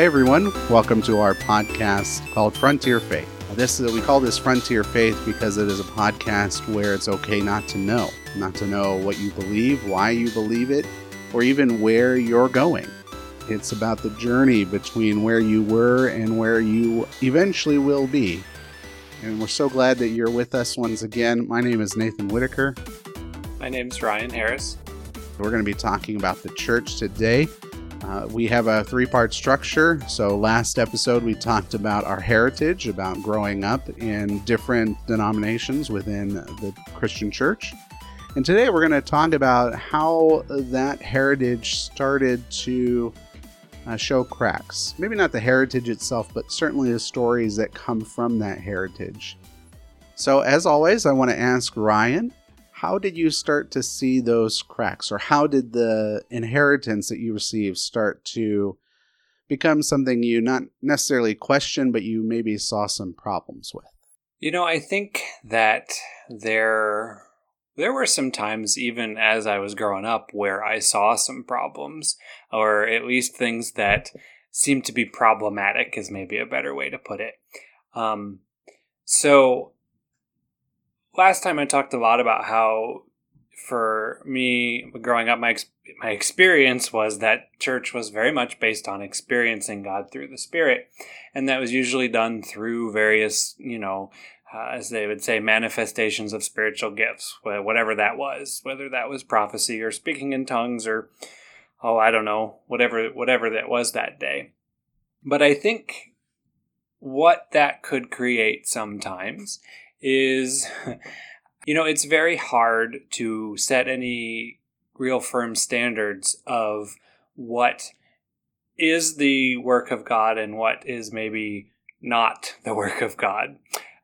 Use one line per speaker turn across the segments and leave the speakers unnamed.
Hi, everyone. Welcome to our podcast called Frontier Faith. This is, we call this Frontier Faith because it is a podcast where it's okay not to know, not to know what you believe, why you believe it, or even where you're going. It's about the journey between where you were and where you eventually will be. And we're so glad that you're with us once again. My name is Nathan Whitaker.
My name is Ryan Harris.
We're going to be talking about the church today. Uh, we have a three part structure. So, last episode, we talked about our heritage, about growing up in different denominations within the Christian church. And today, we're going to talk about how that heritage started to uh, show cracks. Maybe not the heritage itself, but certainly the stories that come from that heritage. So, as always, I want to ask Ryan how did you start to see those cracks? Or how did the inheritance that you received start to become something you not necessarily questioned but you maybe saw some problems with?
You know i think that there there were some times even as i was growing up where i saw some problems or at least things that seemed to be problematic is maybe a better way to put it. Um, so last time I talked a lot about how for me growing up my my experience was that church was very much based on experiencing God through the spirit. And that was usually done through various you know uh, as they would say manifestations of spiritual gifts whatever that was whether that was prophecy or speaking in tongues or oh I don't know whatever whatever that was that day. But I think what that could create sometimes is you know, it's very hard to set any real firm standards of what is the work of God and what is maybe not the work of God.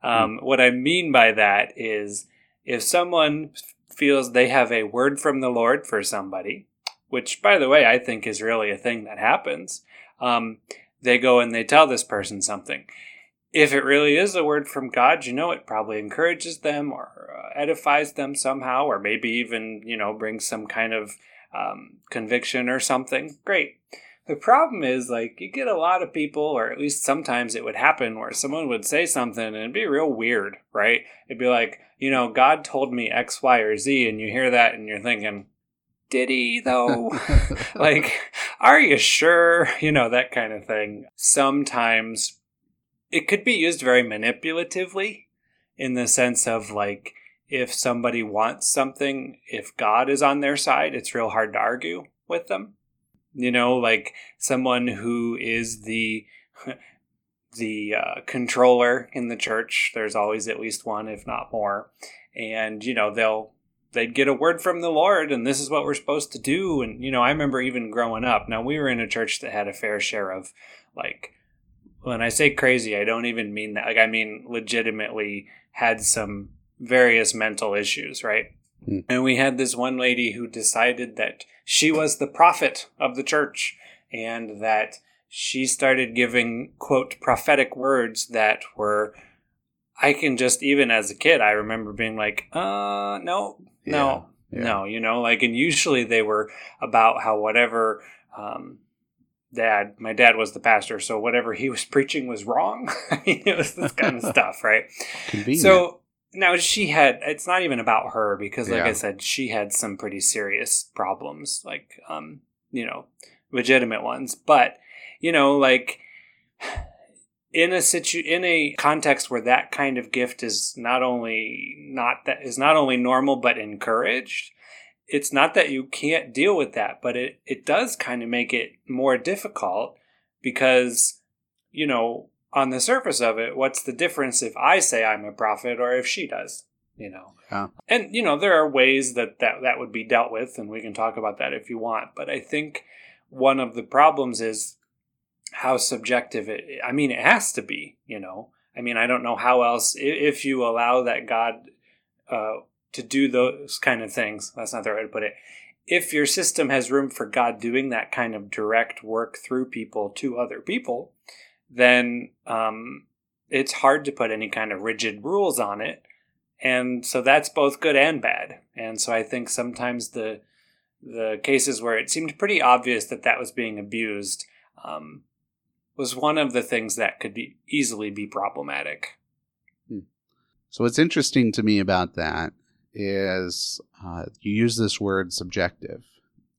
Um, what I mean by that is if someone feels they have a word from the Lord for somebody, which, by the way, I think is really a thing that happens, um, they go and they tell this person something if it really is a word from God, you know, it probably encourages them or uh, edifies them somehow, or maybe even, you know, brings some kind of um, conviction or something. Great. The problem is, like, you get a lot of people, or at least sometimes it would happen, where someone would say something and it'd be real weird, right? It'd be like, you know, God told me X, Y, or Z, and you hear that and you're thinking, did he though? like, are you sure? You know, that kind of thing. Sometimes it could be used very manipulatively in the sense of like if somebody wants something, if God is on their side, it's real hard to argue with them. You know, like someone who is the the uh, controller in the church. There's always at least one, if not more, and you know they'll they'd get a word from the Lord, and this is what we're supposed to do. And you know, I remember even growing up. Now we were in a church that had a fair share of like when I say crazy, I don't even mean that. Like, I mean, legitimately had some various mental issues, right? Mm. And we had this one lady who decided that she was the prophet of the church and that she started giving, quote, prophetic words that were, I can just, even as a kid, I remember being like, uh, no, no, yeah, yeah. no, you know, like, and usually they were about how whatever, um, dad my dad was the pastor so whatever he was preaching was wrong i mean it was this kind of stuff right Convenient. so now she had it's not even about her because like yeah. i said she had some pretty serious problems like um you know legitimate ones but you know like in a situ in a context where that kind of gift is not only not that is not only normal but encouraged it's not that you can't deal with that, but it, it does kind of make it more difficult because, you know, on the surface of it, what's the difference if I say I'm a prophet or if she does? You know, yeah. and you know there are ways that, that that would be dealt with, and we can talk about that if you want. But I think one of the problems is how subjective it. I mean, it has to be. You know, I mean, I don't know how else if you allow that God uh, to do those kind of things. That's not the right way to put it. If your system has room for God doing that kind of direct work through people to other people, then um, it's hard to put any kind of rigid rules on it. And so that's both good and bad. And so I think sometimes the the cases where it seemed pretty obvious that that was being abused, um, was one of the things that could be easily be problematic.
So what's interesting to me about that is uh, you use this word subjective,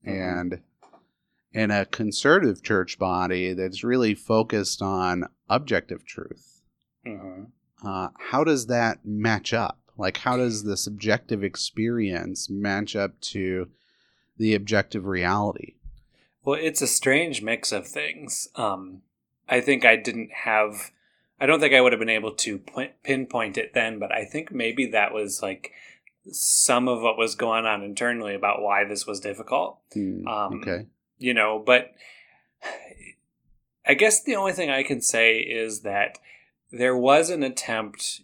Mhm.
and in a conservative church body that's really focused on objective truth,
hmm
uh, how does that match up? Like, how does the subjective experience match up to the objective reality?
Well, it's a strange mix of things. Um, I think I didn't have. I don't think I would have been able to pinpoint it then, but I think maybe that was like some of what was going on internally about why this was difficult.
Hmm,
Um,
okay.
you know but i guess the only thing i can say is that there was an attempt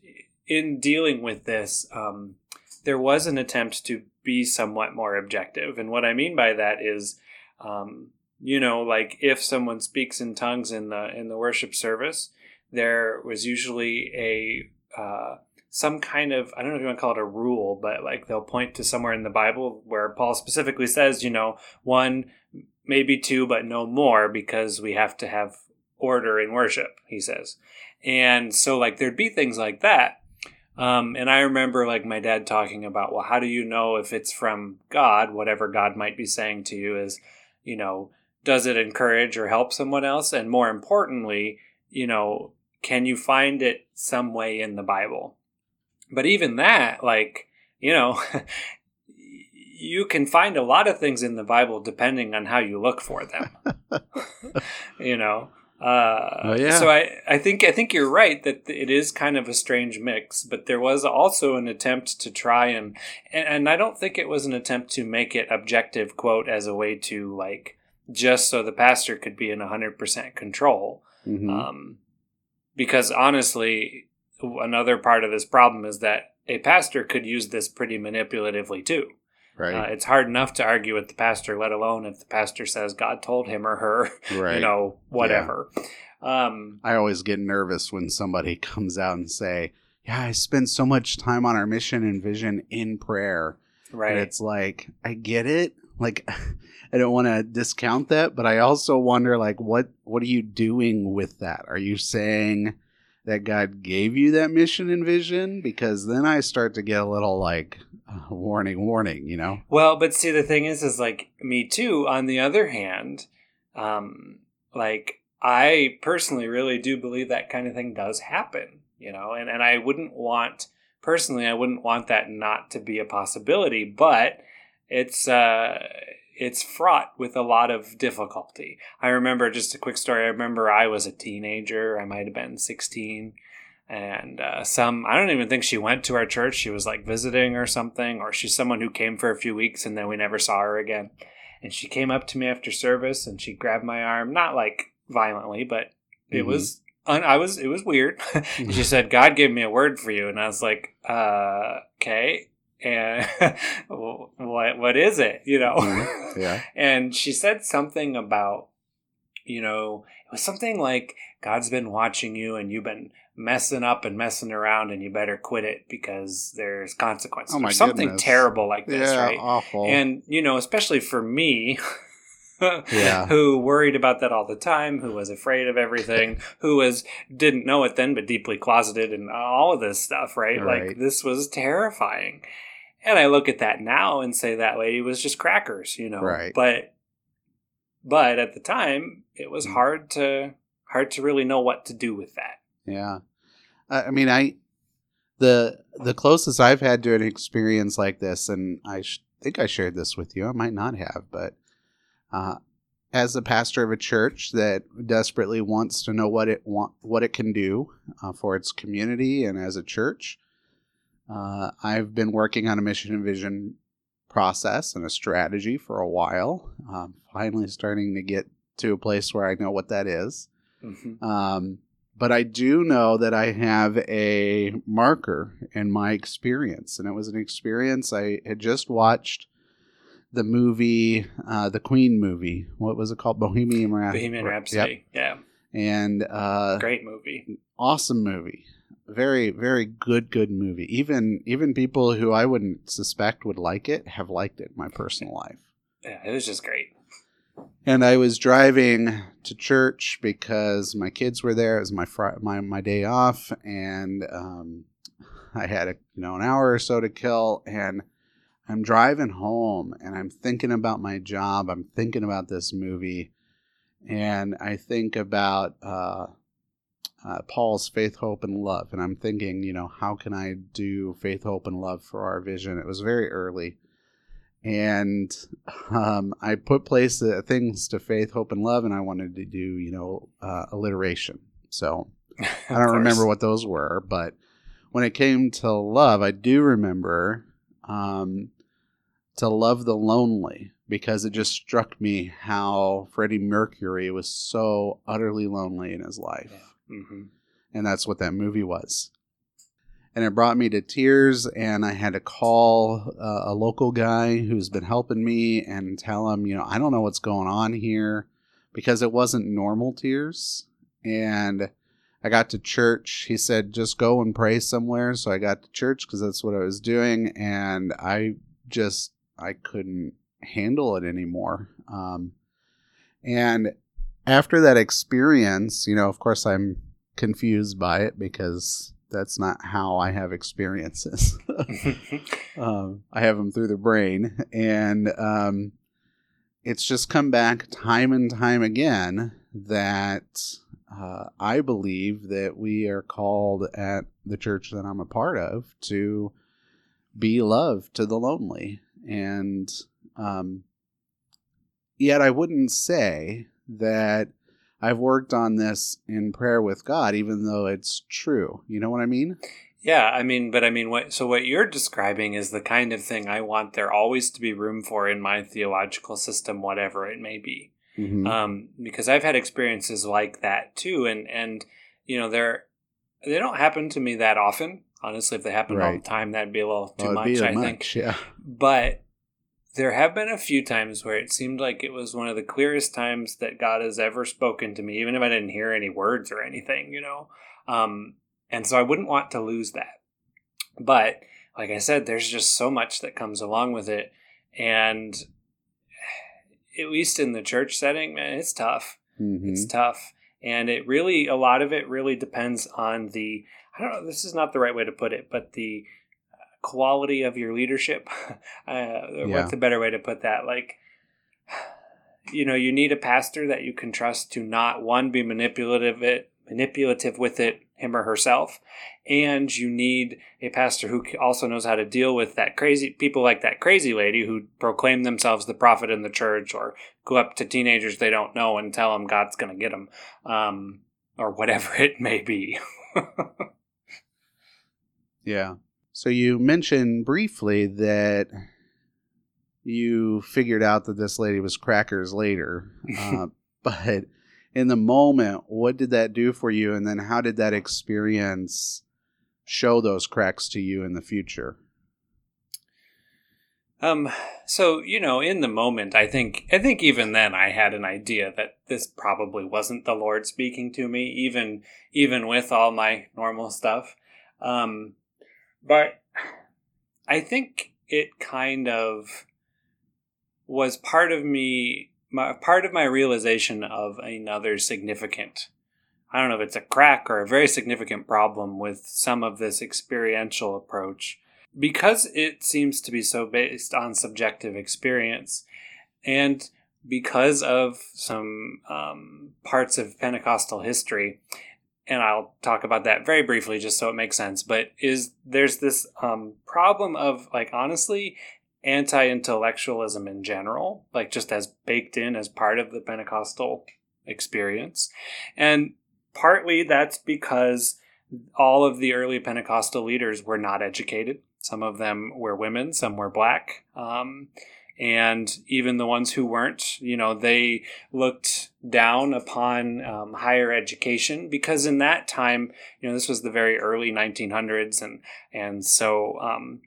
in dealing with this um, there was an attempt to be somewhat more objective and what i mean by that is um, you know like if someone speaks in tongues in the in the worship service there was usually a uh, some kind of I don't know if you want to call it a rule, but like they'll point to somewhere in the Bible where Paul specifically says, you know, one, maybe two, but no more because we have to have order in worship, he says. And so like there'd be things like that. Um, and I remember like my dad talking about, well, how do you know if it's from God, whatever God might be saying to you is, you know, does it encourage or help someone else? And more importantly, you know, can you find it some way in the Bible? But even that, like, you know, you can find a lot of things in the Bible depending on how you look for them. you know. Uh,
Oh, yeah.
So I, I think I think you're right that it is kind of a strange mix, but there was also an attempt to try and, and and I don't think it was an attempt to make it objective quote as a way to like just so the pastor could be in 100% control
Mhm.
um, because honestly, another part of this problem is that a pastor could use this pretty manipulatively too.
right.
Uh, it's hard enough to argue with the pastor, let alone if the pastor says God told him or her,
right.
you know, whatever. Um,
I always get nervous when somebody comes out and say, "Yeah, I spent so much time on our mission and vision in prayer."
right.
And it's like, I get it. Like I don't want to discount that, but I also wonder like what what are you doing with that? Are you saying that God gave you that mission and vision? Because then I start to get a little like uh, warning, warning, you know?
Well, but see, the thing is, is like me too. On the other hand, um, like I personally really do believe that kind of thing does happen, you know, and, and I wouldn't want, personally, I wouldn't want that not to be a possibility, but it's, uh, it's fraught with a lot of difficulty. I remember just a quick story. I remember I was a teenager. I might have been 16 and uh, some i don't even think she went to our church she was like visiting or something or she's someone who came for a few weeks and then we never saw her again and she came up to me after service and she grabbed my arm not like violently but it
Mhm.
was i was it was weird she said god gave me a word for you and i was like uh okay and what what is it you know
Mhm. Yeah.
and she said something about you know it was something like god's been watching you and you've been messing up and messing around and you better quit it because there's consequences
Oh my
or something
goodness.
terrible like this
yeah,
right
awful.
and you know especially for me
Yeah.
who worried about that all the time who was afraid of everything who was didn't know it then but deeply closeted and all of this stuff right,
Right.
like this was terrifying and i look at that now and say that lady was just crackers you know
Right.
but but at the time it was
Mm.
hard to hard to really know what to do with that
Yeah, I, I mean, I the the closest I've had to an experience like this, and I sh- think I shared this with you. I might not have, but uh, as a pastor of a church that desperately wants to know what it want what it can do uh, for its community and as a church, uh, I've been working on a mission and vision process and a strategy for a while. Um, finally, starting to get to a place where I know what that is.
Mhm.
Um, but I do know that I have a marker in my experience, and it was an experience I had just watched the movie, uh, the Queen movie. What was it called? Bohemian Rhapsody.
bohemian
Yep.
rhapsody yeah
And uh,
great movie
awesome movie. Very, very good, good movie. Even even people who I wouldn't suspect would like it have liked it in my personal life.
yeah it was just great
And I was driving to church because my kids were there. It was my fr- my my day off, and um, I had a you know an hour or so to kill. And I'm driving home, and I'm thinking about my job. I'm thinking about this movie, and I think about uh, uh, Paul's faith, hope, and love. And I'm thinking, you know, how can I do faith, hope, and love for our vision? It was very early. And um, I put place uh, things to faith, hope, and love, and I wanted to do, you know, uh, alliteration. So I don't remember what those were, but when it came to love, I do remember um, to love the lonely because it just struck me how Freddie Mercury was so utterly lonely in his life.
Yeah. Mm-hmm.
And that's what that movie was. And it brought me to tears, and I had to call uh, a local guy who's been helping me and tell him, you know, I don't know what's going on here because it wasn't normal tears. And I got to church. He said, just go and pray somewhere. So I got to church because that's what I was doing. And I just, I couldn't handle it anymore. Um, and after that experience, you know, of course, I'm confused by it because that's not how I have experiences. um, I have them through the brain, and um, it's just come back time and time again that uh, I believe that we are called at the church that I'm a part of to be love to the lonely, and um, yet I wouldn't say that I've worked on this in prayer with God, even though it's true. You know what I mean?
Yeah, I mean, but I mean, what? So what you're describing is the kind of thing I want there always to be room for in my theological system, whatever it may be.
Mm-hmm.
Um, because I've had experiences like that too, and and you know they're they don't happen to me that often. Honestly, if they happened all the time, that'd be a little too
Well,
much. I
much,
think.
Yeah.
But there have been a few times where it seemed like it was one of the clearest times that God has ever spoken to me, even if I didn't hear any words or anything, you know. Um, and so I wouldn't want to lose that. But like I said, there's just so much that comes along with it, and at least in the church setting, man, it's tough.
Mhm.
It's tough, and it really a lot of it really depends on the. I don't know. This is not the right way to put it, but the quality of your leadership. Uh,
Yeah.
What's a better way to put that? Like, you know, you need a pastor that you can trust to not one be manipulative it manipulative with it him or herself and you need a pastor who also knows how to deal with that crazy people like that crazy lady who proclaim themselves the prophet in the church or go up to teenagers they don't know and tell them god's going to get them um, or whatever it may be
Yeah. So you mentioned briefly that you figured out that this lady was crackers later. Uh, but in the moment, what did that do for you? And then how did that experience show those cracks to you in the future?
Um, so you know, in the moment, I think I think even then I had an idea that this probably wasn't the Lord speaking to me, even even with all my normal stuff. Um, but I think it kind of was part of me, my, part of my realization of another significant. I don't know if it's a crack or a very significant problem with some of this experiential approach because it seems to be so based on subjective experience and because of some um, parts of pentecostal history and i'll talk about that very briefly just so it makes sense but is there's this um, problem of like honestly anti-intellectualism in general like just as baked in as part of the pentecostal experience and partly that's because all of the early pentecostal leaders were not educated some of them were women, some were black. Um, and even the ones who weren't, you know, they looked down upon um, higher education because in that time, you know, this was the very early 1900s. And, and so, um,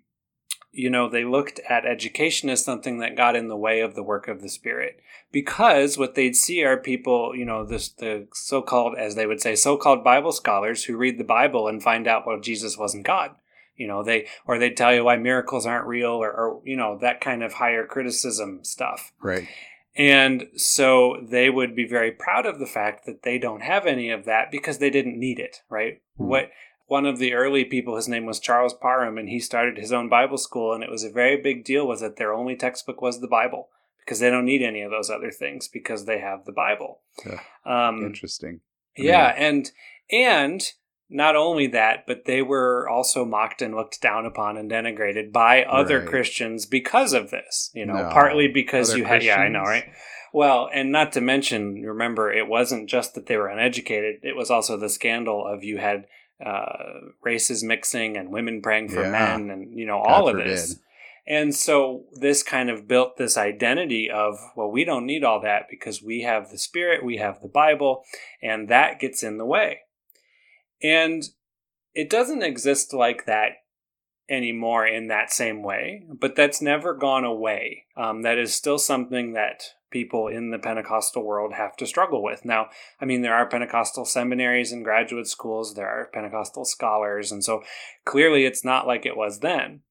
you know, they looked at education as something that got in the way of the work of the Spirit. Because what they'd see are people, you know, this, the so called, as they would say, so called Bible scholars who read the Bible and find out, well, Jesus wasn't God you know they or they tell you why miracles aren't real or, or you know that kind of higher criticism stuff
Right.
And so they would be very proud of the fact that they don't have any of that because they didn't need it, right? Hmm. What one of the early people, his name was Charles Parham, and he started his own Bible school, and it was a very big deal was that their only textbook was the Bible because they don't need any of those other things because they have the Bible.
um, interesting.
Yeah, and and not only that, but they were also mocked and looked down upon and denigrated by other right. Christians because of this. You know, no. partly because other you had, yeah, I know, right? Well, and not to mention, remember, it wasn't just that they were uneducated; it was also the scandal of you had uh, races mixing and women praying for yeah. men, and you know all God of forbid. this. And so this kind of built this identity of, well, we don't need all that because we have the Spirit, we have the Bible, and that gets in the way. And it doesn't exist like that anymore in that same way, but that's never gone away. Um, that is still something that people in the Pentecostal world have to struggle with. Now, I mean, there are Pentecostal seminaries and graduate schools, there are Pentecostal scholars, and so clearly it's not like it was then.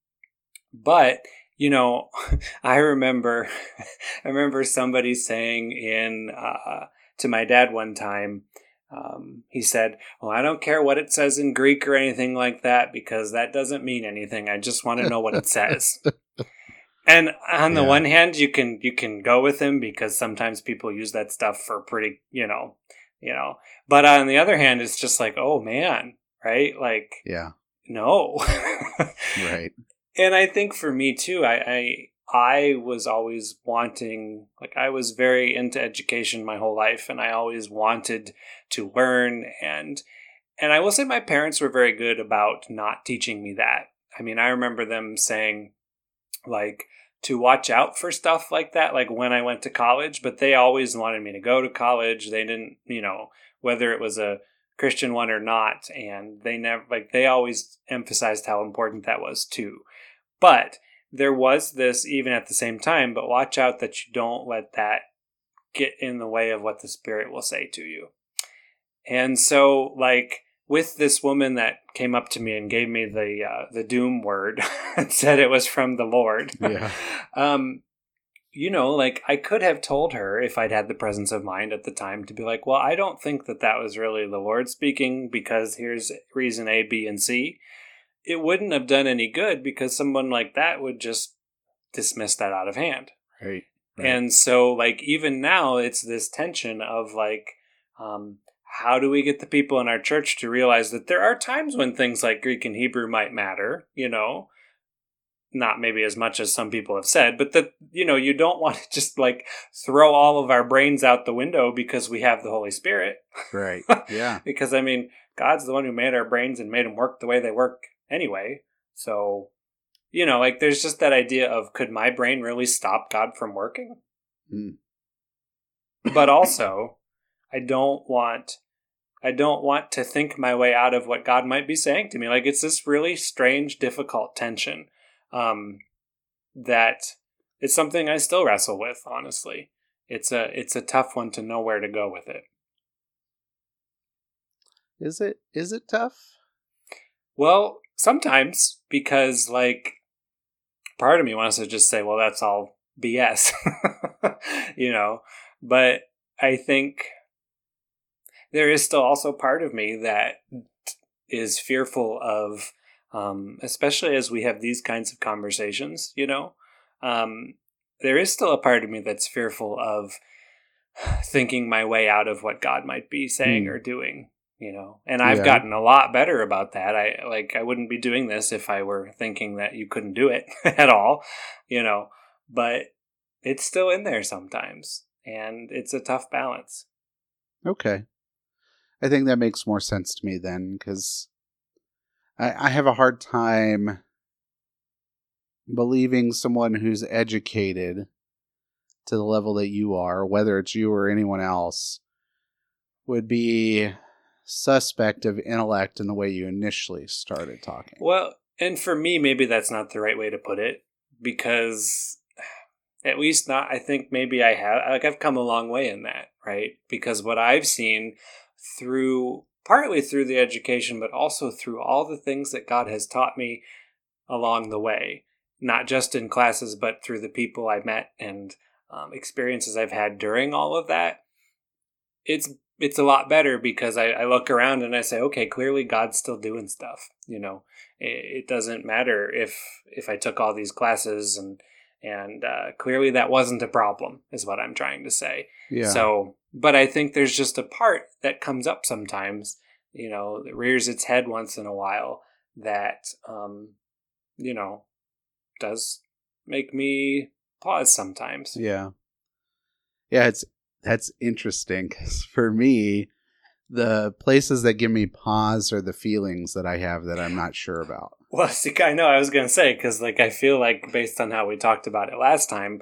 But you know, I remember, I remember somebody saying in uh, to my dad one time, um, he said, Well, I don't care what it says in Greek or anything like that because that doesn't mean anything. I just want to know what it says. and on the yeah. one hand, you can you can go with him because sometimes people use that stuff for pretty, you know, you know. But on the other hand, it's just like, oh man, right? Like,
yeah,
no,
right.
And I think for me too, I, I I was always wanting, like, I was very into education my whole life, and I always wanted to learn. And, and I will say my parents were very good about not teaching me that. I mean, I remember them saying, like, to watch out for stuff like that, like when I went to college, but they always wanted me to go to college. They didn't, you know, whether it was a Christian one or not. And they never, like, they always emphasized how important that was too. But there was this even at the same time, but watch out that you don't let that get in the way of what the Spirit will say to you. And so, like, with this woman that came up to me and gave me the uh, the doom word and said it was from the Lord.
Yeah.
um, you know, like I could have told her if I'd had the presence of mind at the time to be like, well, I don't think that that was really the Lord speaking because here's reason A, B, and C it wouldn't have done any good because someone like that would just dismiss that out of hand.
Right.
right. And so, like, even now, it's this tension of like, um, how do we get the people in our church to realize that there are times when things like Greek and Hebrew might matter, you know? Not maybe as much as some people have said, but that, you know, you don't want to just like throw all of our brains out the window because we have the Holy Spirit.
Right. Yeah.
because, I mean, God's the one who made our brains and made them work the way they work anyway. So, you know, like there's just that idea of could my brain really stop God from working? Mm. But also, I don't want I don't want to think my way out of what God might be saying to me. Like it's this really strange, difficult tension um, that it's something I still wrestle with. Honestly, it's a it's a tough one to know where to go with it.
Is it is it tough?
Well, sometimes because like part of me wants to just say, well, that's all BS, you know, but I think there is still also part of me that is fearful of, um, especially as we have these kinds of conversations, you know, um, there is still a part of me that's fearful of thinking my way out of what God might be saying mm. or doing you know? And i've yeah. gotten a lot better about that. I like i wouldn't be doing this if i were thinking that you couldn't do it at all you know? But it's still in there sometimes and it's a tough balance.
Okay. I think that makes more sense to me then because I, I have a hard time believing someone who's educated to the level that you are whether it's you or anyone else would be suspect of intellect in the way you initially started talking.
Well, and for me, maybe that's not the right way to put it because at least not, I think maybe I have, like, I've come a long way in that, right? Because what I've seen through partly through the education, but also through all the things that God has taught me along the way, not just in classes, but through the people I met and um, experiences I've had during all of that, it's it's a lot better because I, I look around and I say, okay, clearly God's still doing stuff. You know, it, it doesn't matter if if I took all these classes and and uh, clearly that wasn't a problem, is what I'm trying to say.
Yeah.
So, but I think there's just a part that comes up sometimes, you know, that rears its head once in a while that, um, you know, does make me pause sometimes.
Yeah. Yeah, it's that's interesting because for me, the places that give me pause are the feelings that I have that I'm not sure about.
Well, see, I know I was going to say because, like, I feel like based on how we talked about it last time,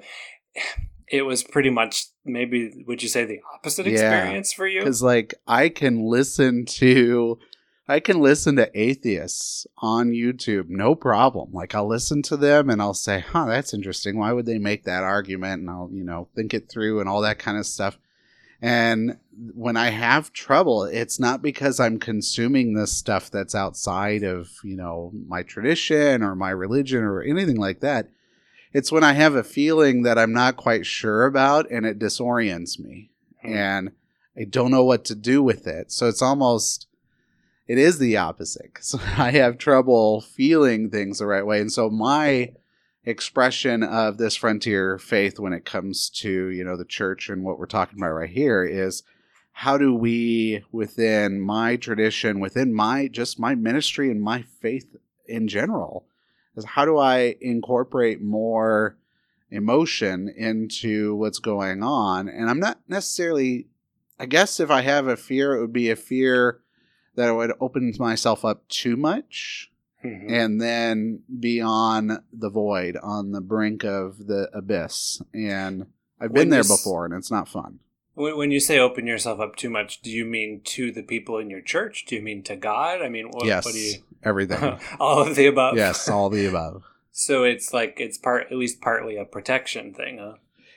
it was pretty much maybe would you say the opposite
Yeah,
experience for you?
Because like I can listen to, I can listen to atheists on YouTube, no problem. Like I'll listen to them and I'll say, "Huh, that's interesting. Why would they make that argument?" And I'll you know think it through and all that kind of stuff. And when I have trouble, it's not because I'm consuming this stuff that's outside of, you know, my tradition or my religion or anything like that. It's when I have a feeling that I'm not quite sure about and it disorients me.
Hmm.
And I don't know what to do with it. So it's almost, it is the opposite. So I have trouble feeling things the right way. And so my expression of this frontier faith when it comes to you know the church and what we're talking about right here is how do we within my tradition within my just my ministry and my faith in general is how do i incorporate more emotion into what's going on and i'm not necessarily i guess if i have a fear it would be a fear that I would open myself up too much
Mhm.
and then be on the void, on the brink of the abyss. And I've been
When
there before, and it's not fun.
When, when you say open yourself up too much, do you mean to the people in your church? Do you mean to God? I mean, what,
yes,
what do you?
everything.
all of the above.
yes, all the above.
So it's like it's part, at least partly a protection thing, huh?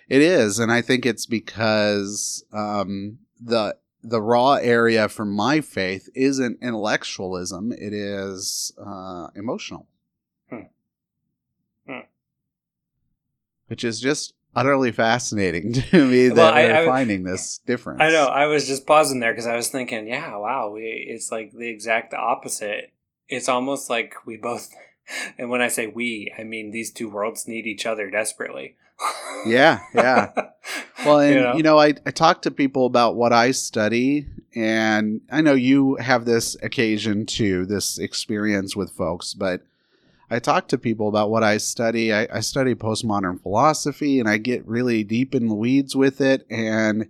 It is, and I think it's because um, the the raw area for my faith isn't intellectualism; it is uh, emotional,
Hmm. Hmm.
which is just utterly fascinating to me
Well,
that
I-
we're
I-
finding this difference.
I know. I was just pausing there because I was thinking, yeah, wow, we, it's like the exact opposite. It's almost like we both, and when I say we, I mean these two worlds need each other desperately.
Yeah, yeah. Well, and
You
you
know?
know, I, I talk to people about what I study, and I know you have this occasion too, this experience with folks, but I talk to people about what I study. I, I study postmodern philosophy, and I get really deep in the weeds with it, and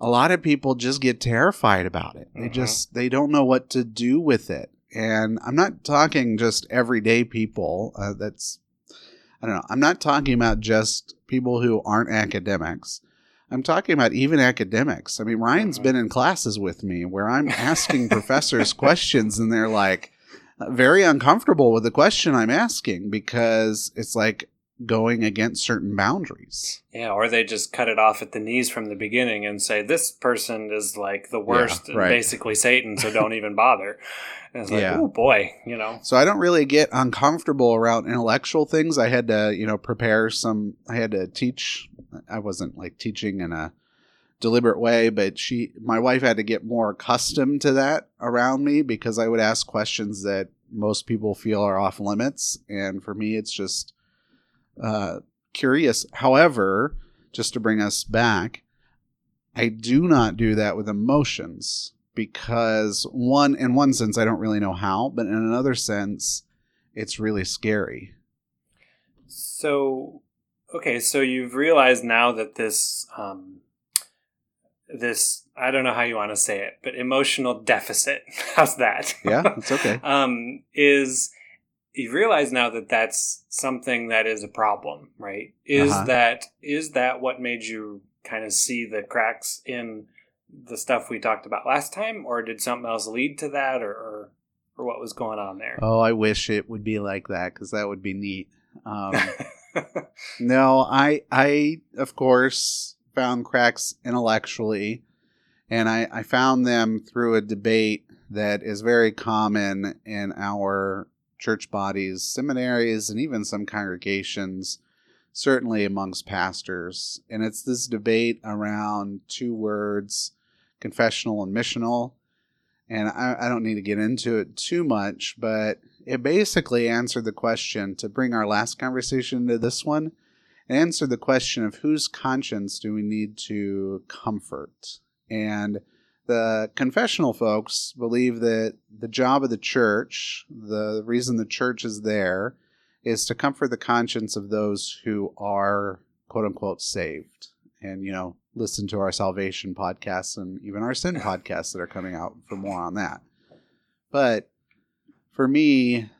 a lot of people just get terrified about it. They
Mhm.
just they don't know what to do with it, and I'm not talking just everyday people. Uh, that's I don't know. I'm not talking about just people who aren't academics. I'm talking about even academics. I mean, Ryan's
Mhm.
been in classes with me where I'm asking professors questions and they're like very uncomfortable with the question I'm asking because it's like going against certain boundaries.
Yeah, or they just cut it off at the knees from the beginning and say this person is like the worst, and
right.
basically Satan, so don't even bother. And it's like,
Yeah.
oh boy, you know.
So I don't really get uncomfortable around intellectual things. I had to, you know, prepare some. I had to teach. I wasn't like teaching in a deliberate way, but she, my wife, had to get more accustomed to that around me because I would ask questions that most people feel are off limits, and for me, it's just uh, curious. However, just to bring us back, I do not do that with emotions because one, in one sense, I don't really know how, but in another sense, it's really scary.
So, okay, so you've realized now that this, um, this I don't know how you want to say it, but emotional deficit. How's that?
Yeah, it's okay.
um, is you realize now that that's something that is a problem, right? Is
Uh-huh.
that is that what made you kind of see the cracks in the stuff we talked about last time, or did something else lead to that, or or, or what was going on there?
Oh, I wish it would be like that because that would be neat. Um, no, I, I of course found cracks intellectually, and I, I found them through a debate that is very common in our church bodies, seminaries, and even some congregations. certainly amongst pastors. And it's this debate around two words confessional and missional. And I, I, don't need to get into it too much, but it basically answered the question to bring our last conversation to this one answer the question of whose conscience do we need to comfort? And the confessional folks believe that the job of the church, the reason the church is there, is to comfort the conscience of those who are quote unquote saved. And, you know, listen to our salvation podcasts and even our sin podcasts that are coming out for more on that. But for me,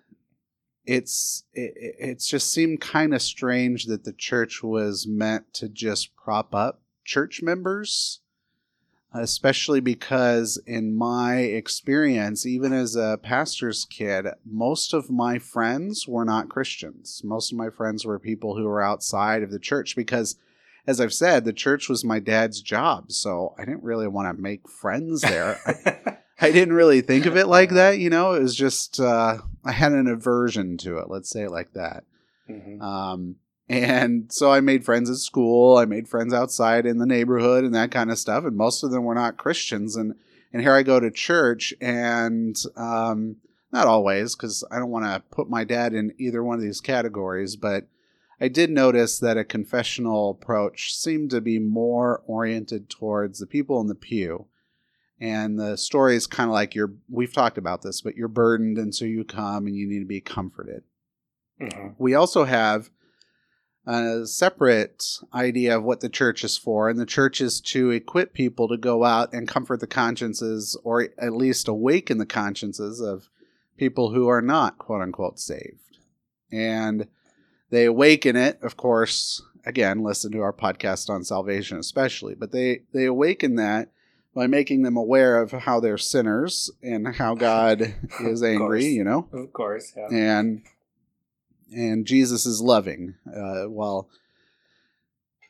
it's it, it's just seemed kind of strange that the church was meant to just prop up church members especially because in my experience even as a pastor's kid most of my friends were not christians most of my friends were people who were outside of the church because as i've said the church was my dad's job so i didn't really want to make friends there I didn't really think of it like that, you know. It was just uh, I had an aversion to it. Let's say it like that. Mm-hmm. Um, and so I made friends at school. I made friends outside in the neighborhood and that kind of stuff. And most of them were not Christians. And and here I go to church, and um, not always because I don't want to put my dad in either one of these categories, but. I did notice that a confessional approach seemed to be more oriented towards the people in the pew and the story is kind of like you're we've talked about this but you're burdened and so you come and you need to be comforted mm-hmm. we also have a separate idea of what the church is for and the church is to equip people to go out and comfort the consciences or at least awaken the consciences of people who are not quote unquote saved and they awaken it of course again listen to our podcast on salvation especially but they they awaken that by making them aware of how they're sinners and how God is angry, you know?
Of course, yeah.
And and Jesus is loving. Uh, well,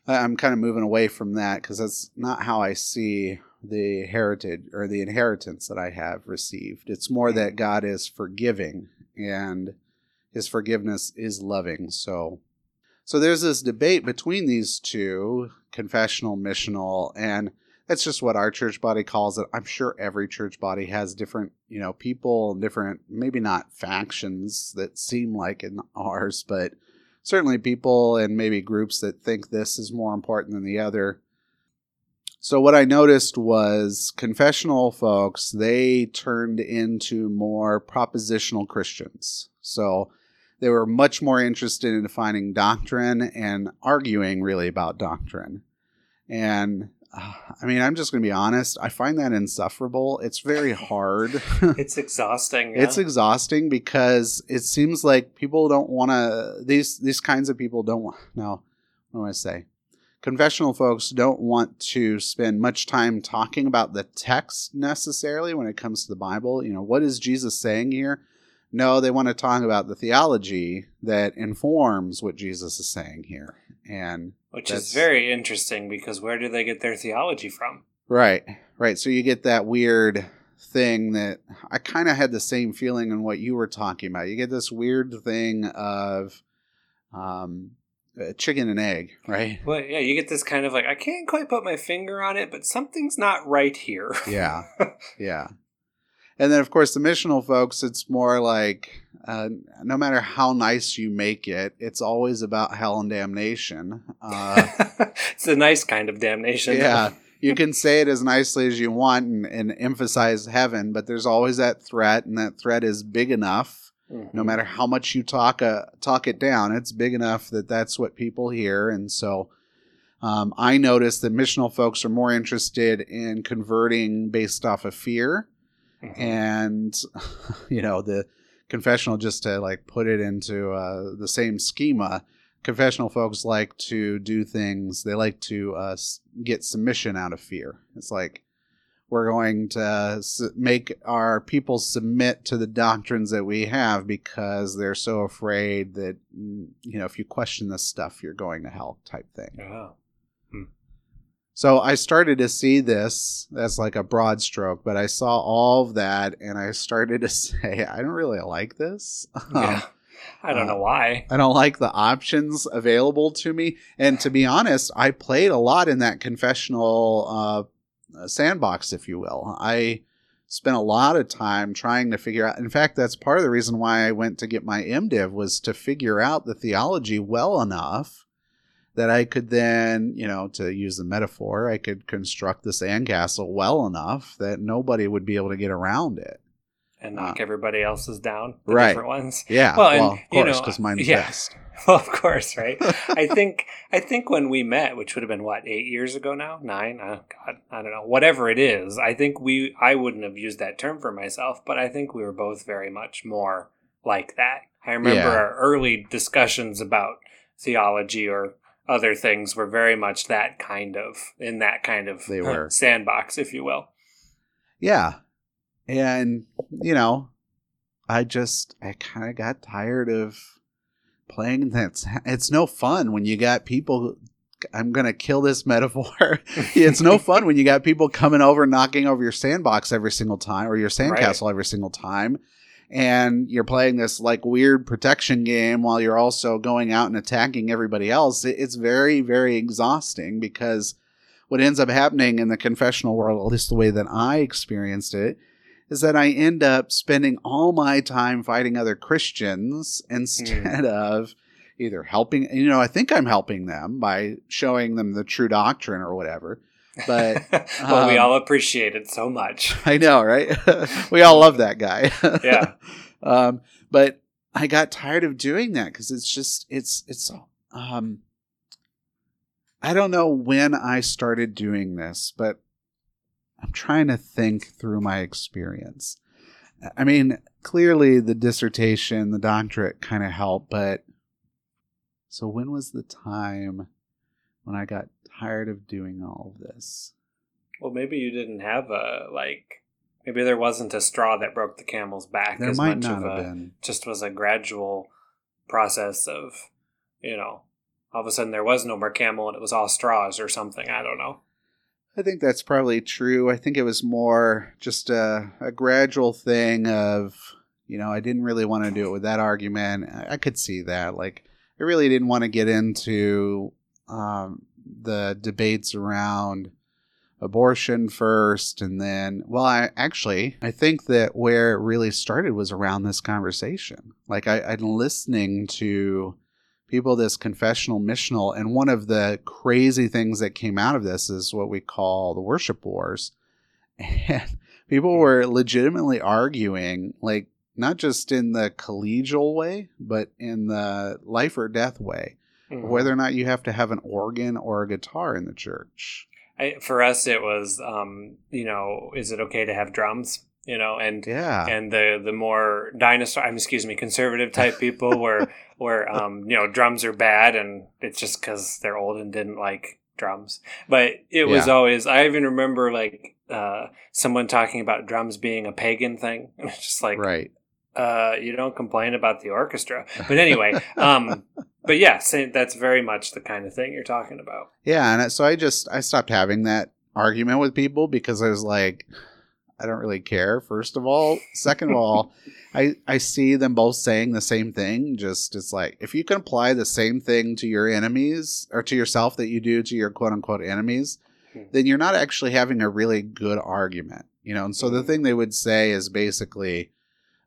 I'm kind of moving away from that because that's not how I see the heritage or the inheritance that I have received. It's more that God is forgiving and his forgiveness is loving. So so there's this debate between these two, confessional, missional, and that's just what our church body calls it. I'm sure every church body has different, you know, people different, maybe not factions that seem like in ours, but certainly people and maybe groups that think this is more important than the other. So what I noticed was confessional folks, they turned into more propositional Christians. So they were much more interested in defining doctrine and arguing really about doctrine. And I mean, I'm just going to be honest. I find that insufferable. It's very hard.
it's exhausting.
Yeah. It's exhausting because it seems like people don't want to. These these kinds of people don't want. No, what do I say? Confessional folks don't want to spend much time talking about the text necessarily when it comes to the Bible. You know, what is Jesus saying here? No, they want to talk about the theology that informs what Jesus is saying here. And
which is very interesting because where do they get their theology from?
Right, right. So you get that weird thing that I kind of had the same feeling in what you were talking about. You get this weird thing of um, chicken and egg, right?
Well, yeah, you get this kind of like I can't quite put my finger on it, but something's not right here.
yeah, yeah. And then, of course, the missional folks, it's more like uh, no matter how nice you make it, it's always about hell and damnation. Uh,
it's a nice kind of damnation.
Yeah. you can say it as nicely as you want and, and, emphasize heaven, but there's always that threat, and that threat is big enough. Mm-hmm. No matter how much you talk uh, talk it down, it's big enough that that's what people hear, and so um, I noticed that missional folks are more interested in converting based off of fear Mm-hmm. And, you know, the confessional, just to like put it into uh, the same schema, confessional folks like to do things, they like to uh, get submission out of fear. It's like, we're going to make our people submit to the doctrines that we have because they're so afraid that mm, you know if you question this stuff you're going to hell type thing.
Oh.
So I started to see this as like a broad stroke, but I saw all of that and I started to say, I don't really like this.
Yeah. I don't
Uh,
know why.
I don't like the options available to me. And to be honest, I played a lot in that confessional uh, sandbox, if you will. I spent a lot of time trying to figure out. In fact, that's part of the reason why I went to get my MDiv was to figure out the theology well enough that I could then, you know, to use the metaphor, I could construct the sandcastle well enough that nobody would be able to get around it.
And knock everybody else's down. The
Uh, Right.
Different ones.
Yeah,
Well,
well,
and,
of
you
course,
know,
because mine's
yeah.
best.
Well, of course, right? I think I think when we met, which would have been what eight years ago now, nine. Oh God, I don't know. Whatever it is, I think we. I wouldn't have used that term for myself, but I think we were both very much more like that. I remember
Yeah.
our early discussions about theology or other things were very much that kind of in that kind of
They were.
sandbox, if you will.
Yeah. And, you know, I just, I kind of got tired of playing that. It's no fun when you got people. I'm going to kill this metaphor. it's no fun when you got people coming over knocking over your sandbox every single time or your sandcastle every single time. And you're playing this like weird protection game while you're also going out and attacking everybody else. It's very, very exhausting because what ends up happening in the confessional world, at least the way that I experienced it, is that I end up spending all my time fighting other Christians hmm. instead of either helping, you know, I think I'm helping them by showing them the true doctrine or whatever. But
well, we
um,
all appreciate it so much.
I know, right? we all love that guy.
Yeah.
um, but I got tired of doing that because it's just it's it's um I don't know when I started doing this, but I'm trying to think through my experience. I mean, clearly the dissertation, the doctorate kind of helped, but so when was the time when I got tired of doing all of this?
Well, maybe you didn't have a like. Maybe there wasn't a straw that broke the camel's back.
There
as
might
much
not
of
have
a,
been.
Just was a gradual process of, you know, all of a sudden there was no more camel and it was all straws or something. I don't know.
I think that's probably true. I think it was more just a, a gradual thing of, you know, I didn't really want to do it with that argument. I, I could see that. Like, I really didn't want to get into um, the debates around abortion first and then well i actually i think that where it really started was around this conversation. Like I, i'm listening to people this confessional missional and one of the crazy things that came out of this is what we call the worship wars. And people were legitimately arguing like not just in the collegial way but in the life or death way
Mhm.
whether or not you have to have an organ or a guitar in the church
I, for us, it was, um, you know, is it okay to have drums? You know, and
yeah
and the the more dinosaur, I'm, excuse me, conservative type people were were um, you know drums are bad, and it's just because they're old and didn't like drums. But it was
Yeah.
always. I even remember like uh, someone talking about drums being a pagan thing. It's just like,
right
uh, you don't complain about the orchestra. But anyway, um, but yeah, same, that's very much the kind of thing you're talking about.
Yeah, and so I just I stopped having that argument with people because I was like, I don't really care. First of all, second of all, I I see them both saying the same thing. Just it's like if you can apply the same thing to your enemies or to yourself that you do to your quote unquote enemies,
Hmm.
then you're not actually having a really good argument. You know, and so the
Mhm.
thing they would say is basically,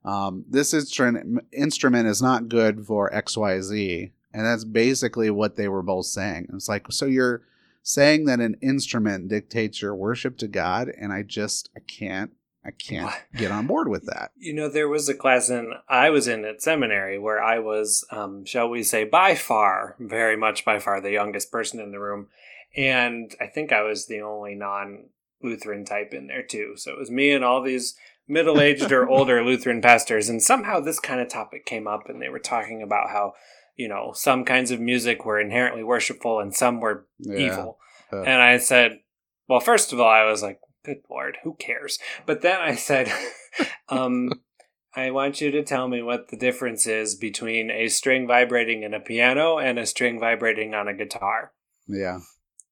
um, this instrument instrument is not good for X Y Z, and that's basically what they were both saying. It's like so you're saying that an instrument dictates your worship to God, and I just I can't I can't get on board with that.
You know, there was a class in I was in at seminary where I was, um, shall we say, by far, very much by far, the youngest person in the room, and I think I was the only non Lutheran type in there too. So it was me and all these middle aged or older Lutheran pastors, and somehow this kind of topic came up, and they were talking about how you know some kinds of music were inherently worshipful and some were
Yeah.
evil. And I said, well, first of all, I was like, good lord, who cares? But then I said, um, I want you to tell me what the difference is between a string vibrating in a piano and a string vibrating on a guitar.
Yeah.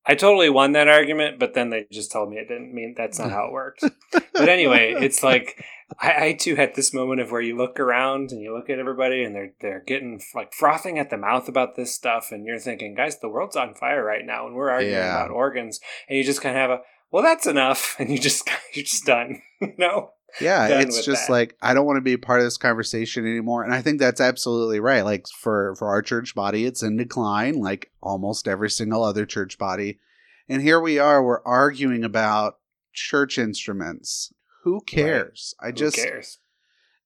I totally won that argument, but then they just told me it didn't mean that's not how it works. but anyway, it's like I, I too had this moment of where you look around and you look at everybody and they're they're getting like frothing at the mouth about this stuff, and you're thinking, guys, the world's on fire right now, and we're arguing
Yeah.
about organs, and you just kind of have a well, that's enough, and you just you're just done. no,
Yeah,
done
it's just
that.
like I don't want to be a part of this conversation anymore. And I think that's absolutely right. Like for for our church body, it's in decline, like almost every single other church body. And here we are, we're arguing about church instruments. Who cares? I
who
just
cares?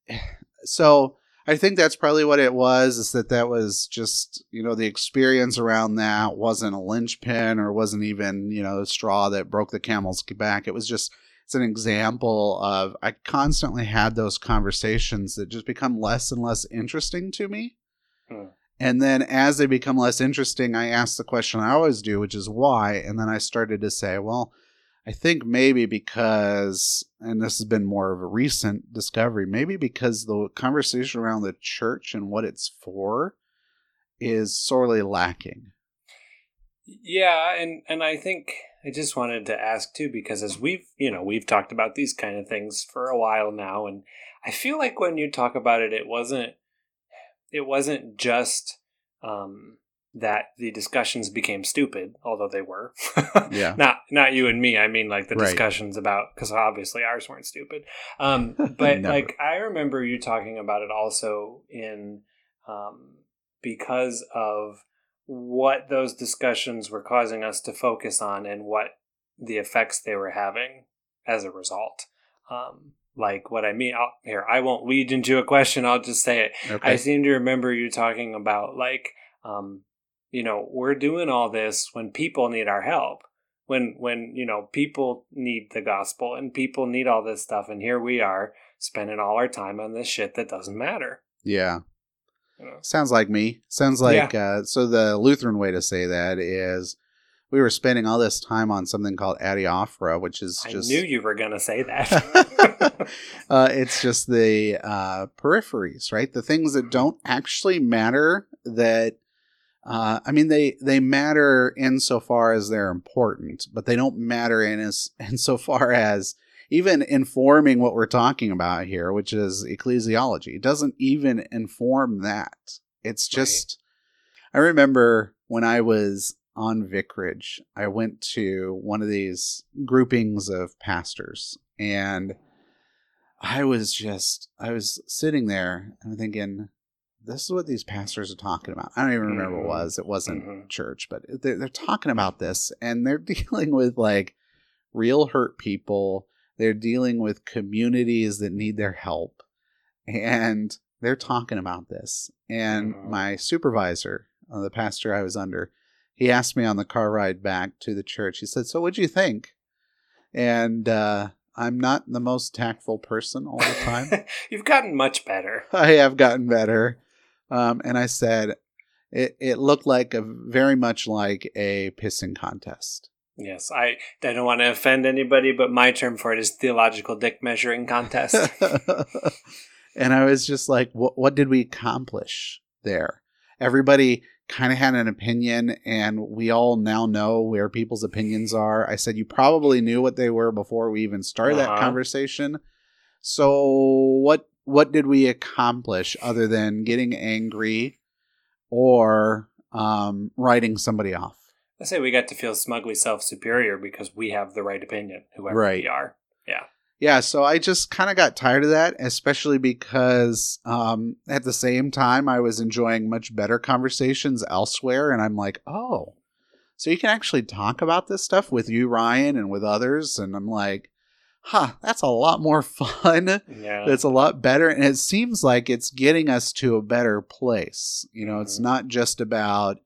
so I think that's probably what it was. Is that that was just you know the experience around that wasn't a linchpin or wasn't even you know the straw that broke the camel's back. It was just it's an example of I constantly had those conversations that just become less and less interesting to me.
Hmm.
And then as they become less interesting, I ask the question I always do, which is why. And then I started to say, well, I think maybe because, and this has been more of a recent discovery, maybe because the conversation around the church and what it's for is sorely lacking.
Yeah, and and I think I just wanted to ask too because as we've you know we've talked about these kind of things for a while now, and I feel like when you talk about it, it wasn't it wasn't just um, that the discussions became stupid, although they were.
Yeah.
not not you and me. I mean, like the
Right.
discussions about because obviously ours weren't stupid. Um, but like I remember you talking about it also in um, because of what those discussions were causing us to focus on and what the effects they were having as a result. Um, like what I mean, I'll, here I won't lead into a question. I'll just say it.
Okay.
I seem to remember you talking about like, um, you know, we're doing all this when people need our help. When when you know people need the gospel and people need all this stuff, and here we are spending all our time on this shit that doesn't matter.
yeah.
You know?
Sounds like me. Sounds like uh, so. The Lutheran way to say that is, we were spending all this time on something called adiaphora, which is
I
just I
knew you were gonna say that.
uh, it's just the uh, peripheries, right? The things that don't actually matter. That uh, I mean, they they matter insofar as they're important, but they don't matter in as insofar as even informing what we're talking about here, which is ecclesiology. It doesn't even inform that. It's
Right.
just. I remember when I was on vicarage, I went to one of these groupings of pastors, and I was just, I was sitting there and thinking, this is what these pastors are talking about. I don't even remember what it
Mhm.
was. It wasn't
Mhm.
church, but they're, they're talking about this and they're dealing with like real hurt people. They're dealing with communities that need their help. And they're talking about this. And
Mhm.
my supervisor, uh, the pastor I was under, he asked me on the car ride back to the church. He said, So what'd you think? And uh, I'm not the most tactful person all the time.
You've gotten much better.
I have gotten better. Um, and I said, it, it looked like a very much like a pissing contest.
Yes, I, I don't want to offend anybody, but my term for it is theological dick measuring contest.
and I was just like, what, what did we accomplish there? Everybody kind of had an opinion, and we all now know where people's opinions are. I said, you probably knew what they were before we even started that
Uh-huh.
conversation. So what what did we accomplish other than getting angry or um, writing somebody off?
I say we got to feel smugly self superior because we have the right opinion, whoever
Right.
we are.
Yeah, Yeah, so I just kind of got tired of that, especially because um, at the same time I was enjoying much better conversations elsewhere, and I'm like, oh, so you can actually talk about this stuff with you, Ryan, and with others, and I'm like, huh, that's a lot more fun.
Yeah.
It's a lot better, and it seems like it's getting us to a better place. You know, it's
Mhm.
not just about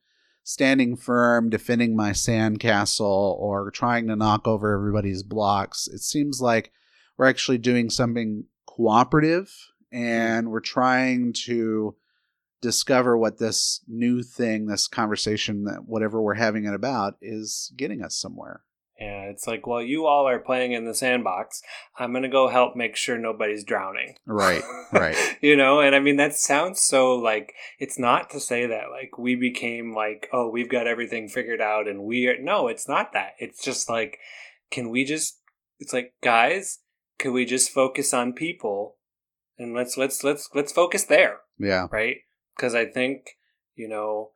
standing firm, defending my sandcastle, or trying to knock over everybody's blocks. It seems like we're actually doing something cooperative, and we're trying to discover what this new thing, this conversation, that whatever we're having it about, is getting us somewhere.
Yeah, it's like, well, you all are playing in the sandbox. I'm going to go help make sure nobody's drowning.
Right, right.
you know, and I mean, that sounds so like, it's not to say that like we became like, oh, we've got everything figured out and we are, no, it's not that. It's just like, can we just, it's like, guys, can we just focus on people and let's let's let's let's focus there,
Yeah.
right? Because I think you know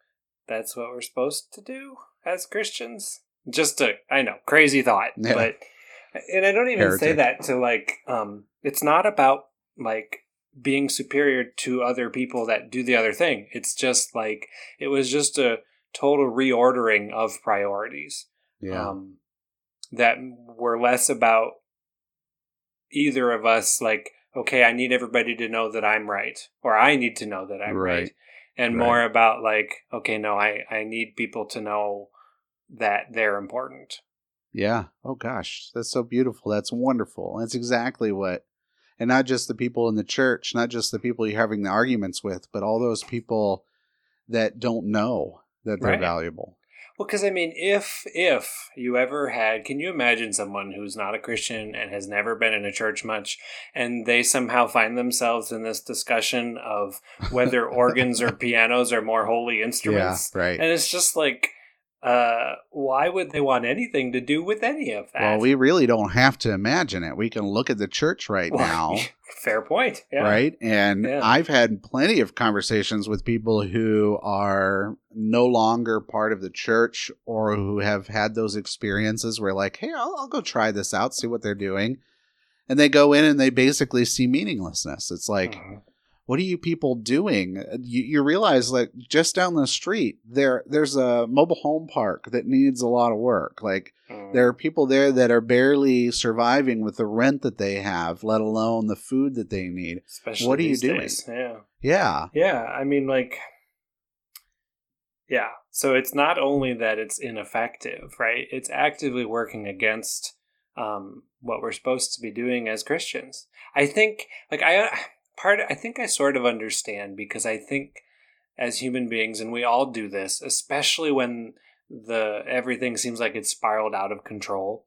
that's what we're supposed to do as Christians. Just a I know crazy thought,
Yeah.
but and I don't even say that to like um it's not about like being superior to other people that do the other thing. It's just like it was just a total reordering of priorities
Yeah.
um, that were less about either of us like okay i need everybody to know that i'm right or i need to know that i'm right,
Right.
and
Right.
more about like okay no i i need people to know that they're important
Yeah. Oh gosh, that's so beautiful. That's wonderful. That's exactly what and not just the people in the church, not just the people you're having the arguments with, but all those people that don't know that they're
Right.
valuable.
well because i mean if if you ever had can you imagine someone who's not a christian and has never been in a church much and they somehow find themselves in this discussion of whether organs or pianos are more holy instruments?
Yeah,
instruments
right.
And it's just like, uh, why would they want anything to do with any of that?
Well, we really don't have to imagine it. We can look at the church right
Well,
now,
Fair point. Yeah.
right? And
Yeah.
I've had plenty of conversations with people who are no longer part of the church or who have had those experiences where, like, hey, I'll, I'll go try this out, see what they're doing. And they go in and they basically see meaninglessness. It's like,
Mhm.
What are you people doing? You, you realize that just down the street there there's a mobile home park that needs a lot of work. Like
Mhm.
there are people there that are barely surviving with the rent that they have, let alone the food that they need.
Especially
what are you doing?
days. Yeah.
Yeah,
Yeah. I mean, like, yeah. So it's not only that it's ineffective, right? It's actively working against um, what we're supposed to be doing as Christians. I think, like, I part. I think I sort of understand because I think as human beings, and we all do this, especially when the everything seems like it's spiraled out of control.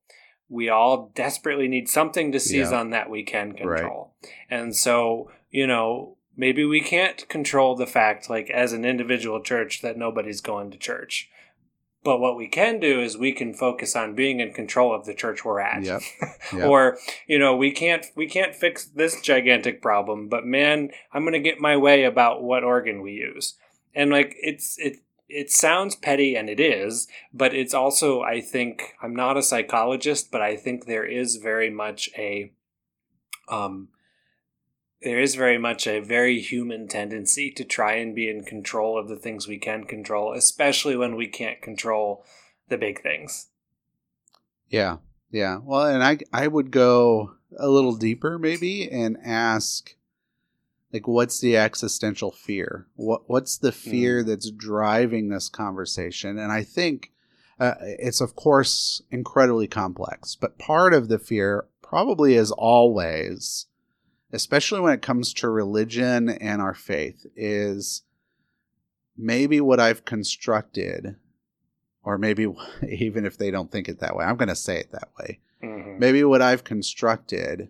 We all desperately need something to seize
Yeah.
on that we can
Right.
control. And so, you know, maybe we can't control the fact, like as an individual church, that nobody's going to church. But what we can do is we can focus on being in control of the church we're at.
Yep. Yep.
or, you know, we can't we can't fix this gigantic problem, but man, I'm gonna get my way about what organ we use. And like it's it it sounds petty and it is, but it's also I think I'm not a psychologist, but I think there is very much a um there is very much a very human tendency to try and be in control of the things we can control, especially when we can't control the big things.
yeah, yeah. Well, and I I would go a little deeper maybe and ask like what's the existential fear what what's the fear that's driving this conversation and i think uh, it's of course incredibly complex but part of the fear probably is always especially when it comes to religion and our faith is maybe what i've constructed or maybe even if they don't think it that way i'm going to say it that way
Mhm.
maybe what I've constructed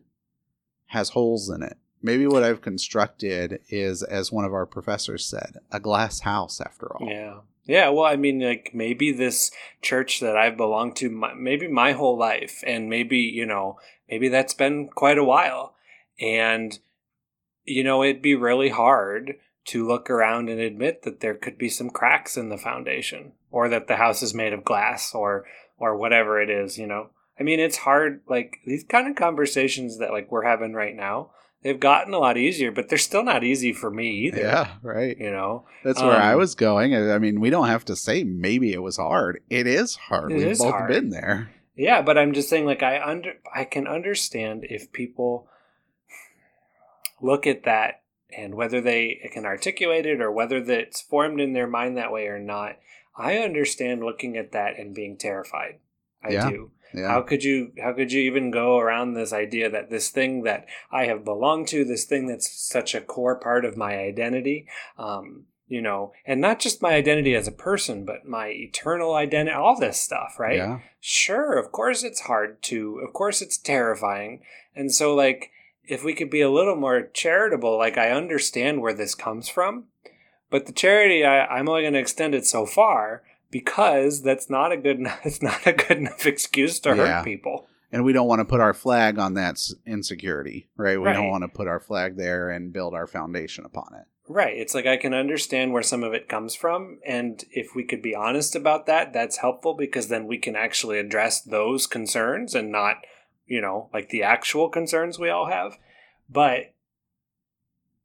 has holes in it. Maybe what I've constructed is, as one of our professors said, a glass house after all.
Yeah. Yeah, well, I mean, like maybe this church that I've belonged to, my, maybe my whole life, and maybe you know, maybe that's been quite a while, and you know, it'd be really hard to look around and admit that there could be some cracks in the foundation, or that the house is made of glass, or or whatever it is. You know, I mean, it's hard. Like these kind of conversations that like we're having right now, they've gotten a lot easier, but they're still not easy for me either.
Yeah, right.
You know,
That's where I
Um,
was going. I I mean, we don't have to say maybe it was hard. It is hard.
It
We've
is
both
hard.
been there.
Yeah, but I'm just saying, like, I under I can understand if people look at that and whether they can articulate it or whether that it's formed in their mind that way or not. I understand looking at that and being terrified. I
Yeah.
do.
Yeah.
How could you how could you even go around this idea that this thing that I have belonged to, this thing that's such a core part of my identity, um, you know, and not just my identity as a person, but my eternal identity, all this stuff, right?
Yeah.
Sure, of course it's hard to. Of course it's terrifying. And so like if we could be a little more charitable, like I understand where this comes from, but the charity I, I'm only going to extend it so far because that's not a good enough, it's not a good enough excuse to
Yeah.
hurt people.
and we don't want to put our flag on that insecurity, right? We don't want to put our flag there and build our foundation upon it.
Right. It's like I can understand where some of it comes from. And if we could be honest about that, that's helpful because then we can actually address those concerns and not, you know, like the actual concerns we all have. But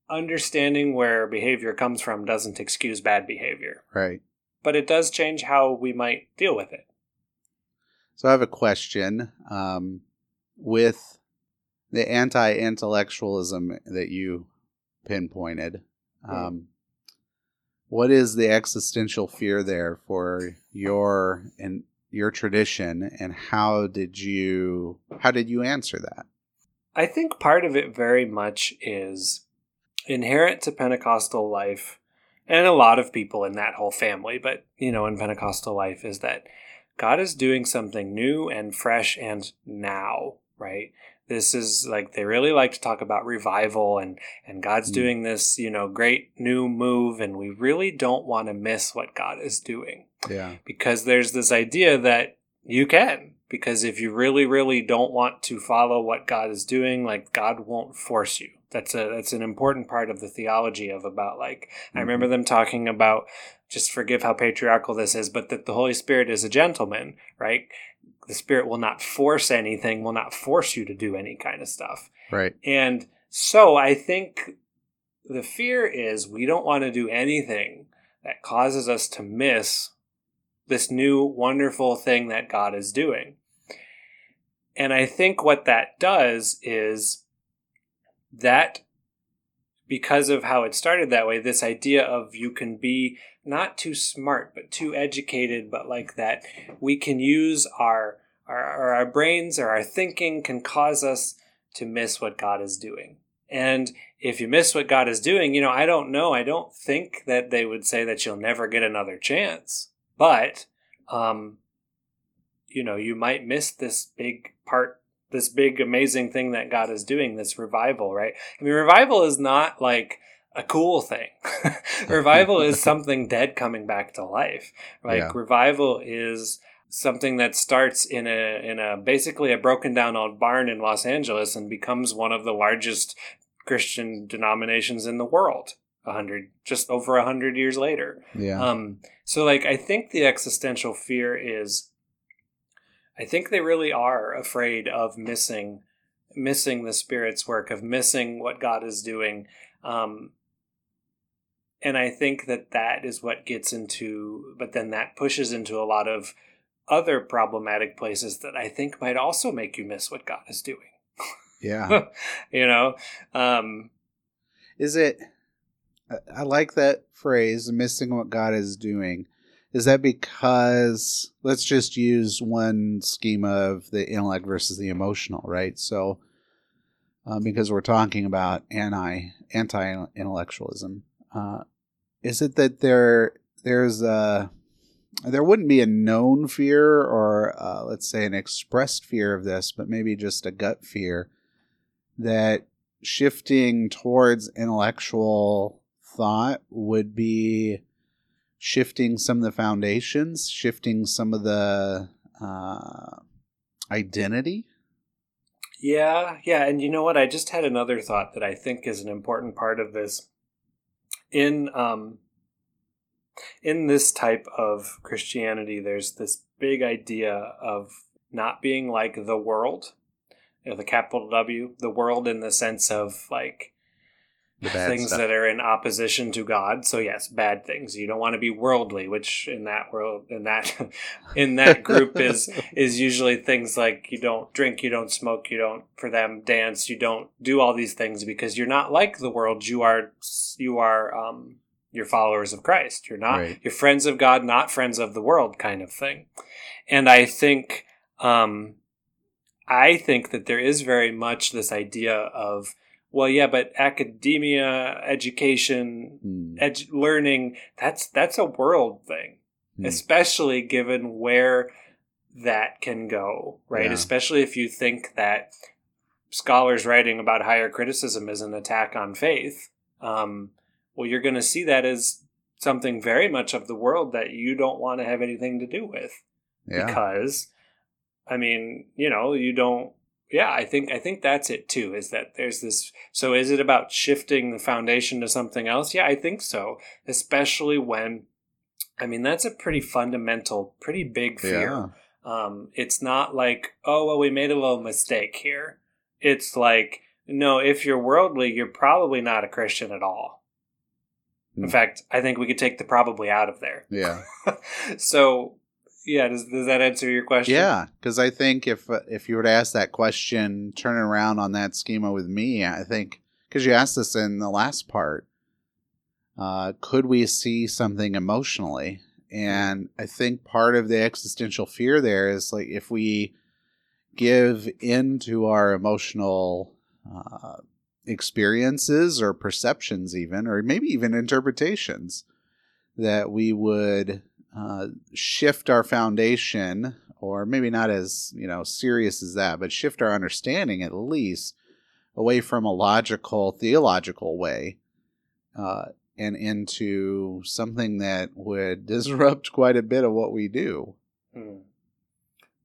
understanding where behavior comes from doesn't excuse bad behavior,
Right.
but it does change how we might deal with it.
So I have a question um, with the anti-intellectualism that you pinpointed. Um, what is the existential fear there for your and your tradition, and how did you how did you answer that?
I think part of it very much is inherent to Pentecostal life, and a lot of people in that whole family, but you know, in Pentecostal life, is that God is doing something new and fresh and now, right? This is like they really like to talk about revival and and God's
Mm.
doing this, you know, great new move, and we really don't want to miss what God is doing
Yeah.
because there's this idea that you can because if you really really don't want to follow what God is doing like God won't force you that's a that's an important part of the theology of about like I mm-hmm. remember them talking about just forgive how patriarchal this is but that the Holy Spirit is a gentleman right the spirit will not force anything will not force you to do any kind of stuff
Right.
and so I think the fear is we don't want to do anything that causes us to miss this new wonderful thing that God is doing. And I think what that does is that because of how it started that way, this idea of you can be not too smart, but too educated, but like that we can use our our, our brains or our thinking can cause us to miss what God is doing. And if you miss what God is doing, you know, I don't know. I don't think that they would say that you'll never get another chance. But, um, you know, you might miss this big part, this big amazing thing that God is doing, this revival, right? I mean, revival is not like a cool thing. revival is something dead coming back to life. Like
Yeah.
revival is something that starts in a in a basically a broken down old barn in Los Angeles and becomes one of the largest Christian denominations in the world. A hundred, just over a hundred years later.
Yeah.
Um, so like I think the existential fear is I think they really are afraid of missing missing the spirit's work, of missing what God is doing. Um, and I think that that is what gets into, but then that pushes into a lot of other problematic places that I think might also make you miss what God is doing.
yeah.
you know, um,
Is it? I- like that phrase, missing what God is doing. Is that because let's just use one schema of the intellect versus the emotional, right? So, um, because we're talking about anti anti intellectualism, uh, is it that there there's a there wouldn't be a known fear or uh, let's say an expressed fear of this, but maybe just a gut fear that shifting towards intellectual thought would be shifting some of the foundations, shifting some of the uh, identity.
Yeah, yeah, and you know what? I just had another thought that I think is an important part of this. In um in this type of Christianity, there's this big idea of not being like the world, you know, the capital W, the world in the sense of like things
stuff.
that are in opposition to God. So yes, bad things. You don't want to be worldly, which in that world in that in that group is is usually things like you don't drink, you don't smoke, you don't for them dance, you don't do all these things because you're not like the world. You are you are um you're followers of Christ. You're not
Right.
you're friends of God, not friends of the world kind of thing. And I think um I think that there is very much this idea of well yeah, but academia, education,
Hmm.
edu- learning that's that's a world thing
Hmm.
especially given where that can go right
Yeah.
especially if you think that scholars writing about higher criticism is an attack on faith um, well you're going to see that as something very much of the world that you don't want to have anything to do with
yeah.
because I mean, you know, you don't yeah, I think I think that's it too. Is that there's this? So is it about shifting the foundation to something else? Yeah, I think so. Especially when, I mean, that's a pretty fundamental, pretty big fear. Yeah. Um, it's not like, oh well, we made a little mistake here. It's like, no, if you're worldly, you're probably not a Christian at all. In hmm. fact, I think we could take the probably out of there.
Yeah.
so yeah does, does that answer your question?
Yeah because i think if uh, if you were to ask that question turning around on that schema with me i think because you asked this in the last part uh, could we see something emotionally? And i think part of the existential fear there is like if we give into our emotional uh, experiences or perceptions even or maybe even interpretations that we would uh, shift our foundation, or maybe not as you know serious as that, but shift our understanding at least away from a logical theological way uh, and into something that would disrupt quite a bit of what we do. Hmm.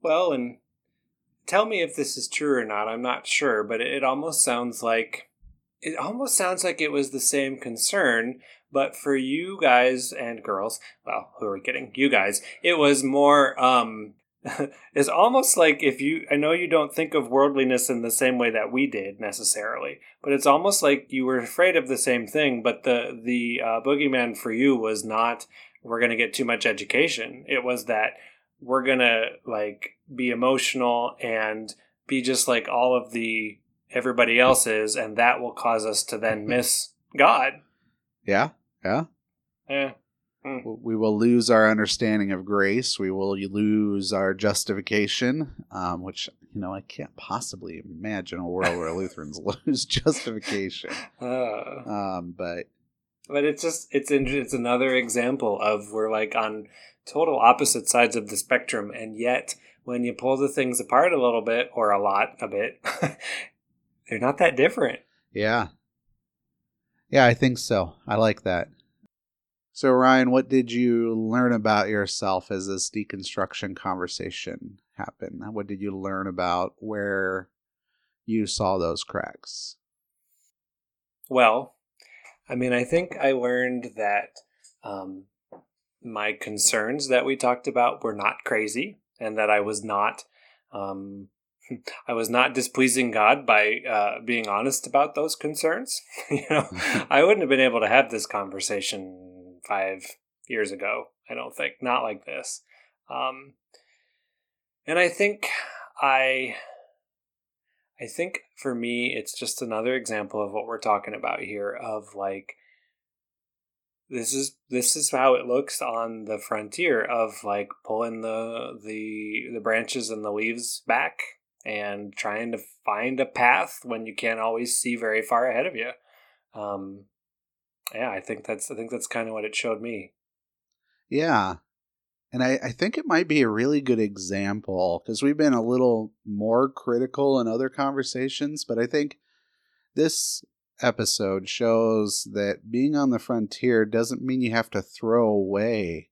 Well, and tell me if this is true or not. I'm not sure, but it almost sounds like it almost sounds like it was the same concern but for you guys and girls, well, who are we kidding? You guys, it was more um it's almost like if you I know you don't think of worldliness in the same way that we did necessarily, but it's almost like you were afraid of the same thing, but the the uh, boogeyman for you was not we're going to get too much education. It was that we're going to like be emotional and be just like all of the everybody else is and that will cause us to then miss God.
Yeah. Yeah.
Yeah.
Mm. We will lose our understanding of grace. We will lose our justification, um, which you know I can't possibly imagine a world where Lutherans lose justification. Uh, um, but
but it's just it's it's another example of we're like on total opposite sides of the spectrum, and yet when you pull the things apart a little bit or a lot, a bit, they're not that different.
Yeah, yeah, I think so. I like that. So, Ryan, what did you learn about yourself as this deconstruction conversation happened? What did you learn about where you saw those cracks?
Well, I mean, I think I learned that um, my concerns that we talked about were not crazy and that I was not um, I was not displeasing God by uh, being honest about those concerns. you know, I wouldn't have been able to have this conversation five years ago. I don't think not like this. Um, and I think I, I think for me, it's just another example of what we're talking about here. Of like, this is this is how it looks on the frontier of like pulling the the the branches and the leaves back and trying to find a path when you can't always see very far ahead of you. Um, yeah, I think that's I think that's kind of what it showed me.
Yeah, and I, I think it might be a really good example because we've been a little more critical in other conversations, but I think this episode shows that being on the frontier doesn't mean you have to throw away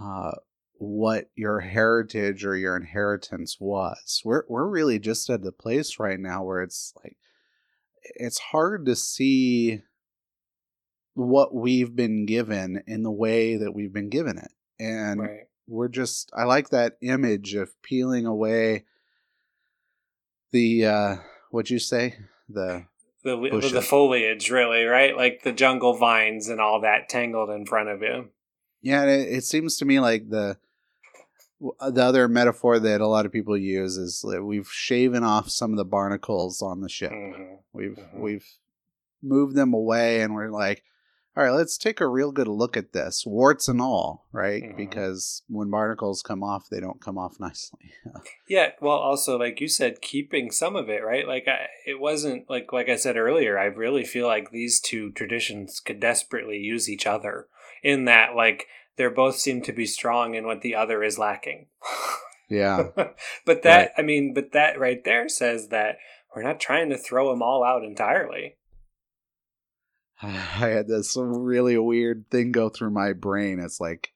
uh, what your heritage or your inheritance was. We're we're really just at the place right now where it's like it's hard to see what we've been given in the way that we've been given it. And right. we're just I like that image of peeling away the uh what'd you say? The
the bushes. the foliage really, right? Like the jungle vines and all that tangled in front of you.
Yeah, it, it seems to me like the the other metaphor that a lot of people use is that we've shaven off some of the barnacles on the ship. Mm-hmm. We've mm-hmm. we've moved them away, and we're like, all right, let's take a real good look at this, warts and all, right? mm-hmm. Because when barnacles come off, they don't come off nicely.
yeah, well, also like you said, keeping some of it, right? Like I, it wasn't like like I said earlier. I really feel like these two traditions could desperately use each other in that, like they both seem to be strong in what the other is lacking.
yeah.
but that, right. I mean, but that right there says that we're not trying to throw them all out entirely.
I had this really weird thing go through my brain. It's like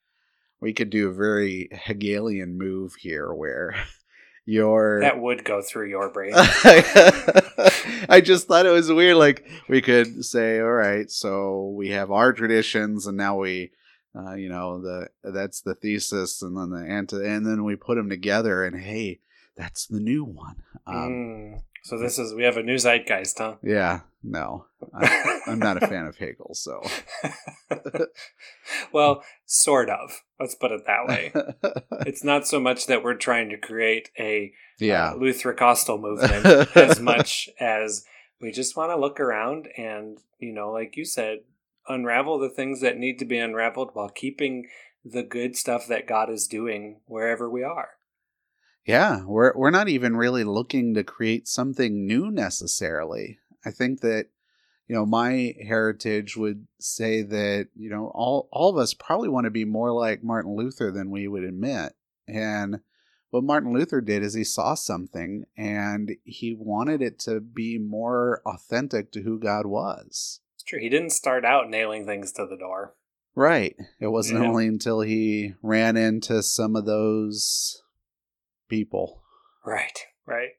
we could do a very Hegelian move here where your
That would go through your brain.
I just thought it was weird. Like we could say, all right, so we have our traditions, and now we, uh, you know, the that's the thesis, and then the anti, and then we put them together, and hey, that's the new one. Um,
Mm. So this is we have a new zeitgeist, huh?
Yeah, no, I, I'm not a fan of Hegel, so
well, sort of. Let's put it that way. It's not so much that we're trying to create a
yeah,
uh, Lutherocostal movement as much as we just want to look around and, you know, like you said, unravel the things that need to be unraveled while keeping the good stuff that God is doing wherever we are.
Yeah, we're we're not even really looking to create something new necessarily. I think that you know my heritage would say that you know all all of us probably want to be more like Martin Luther than we would admit. And what Martin Luther did is he saw something and he wanted it to be more authentic to who God was.
It's true. He didn't start out nailing things to the door.
Right. It wasn't
Yeah.
only until he ran into some of those people
Right. Right.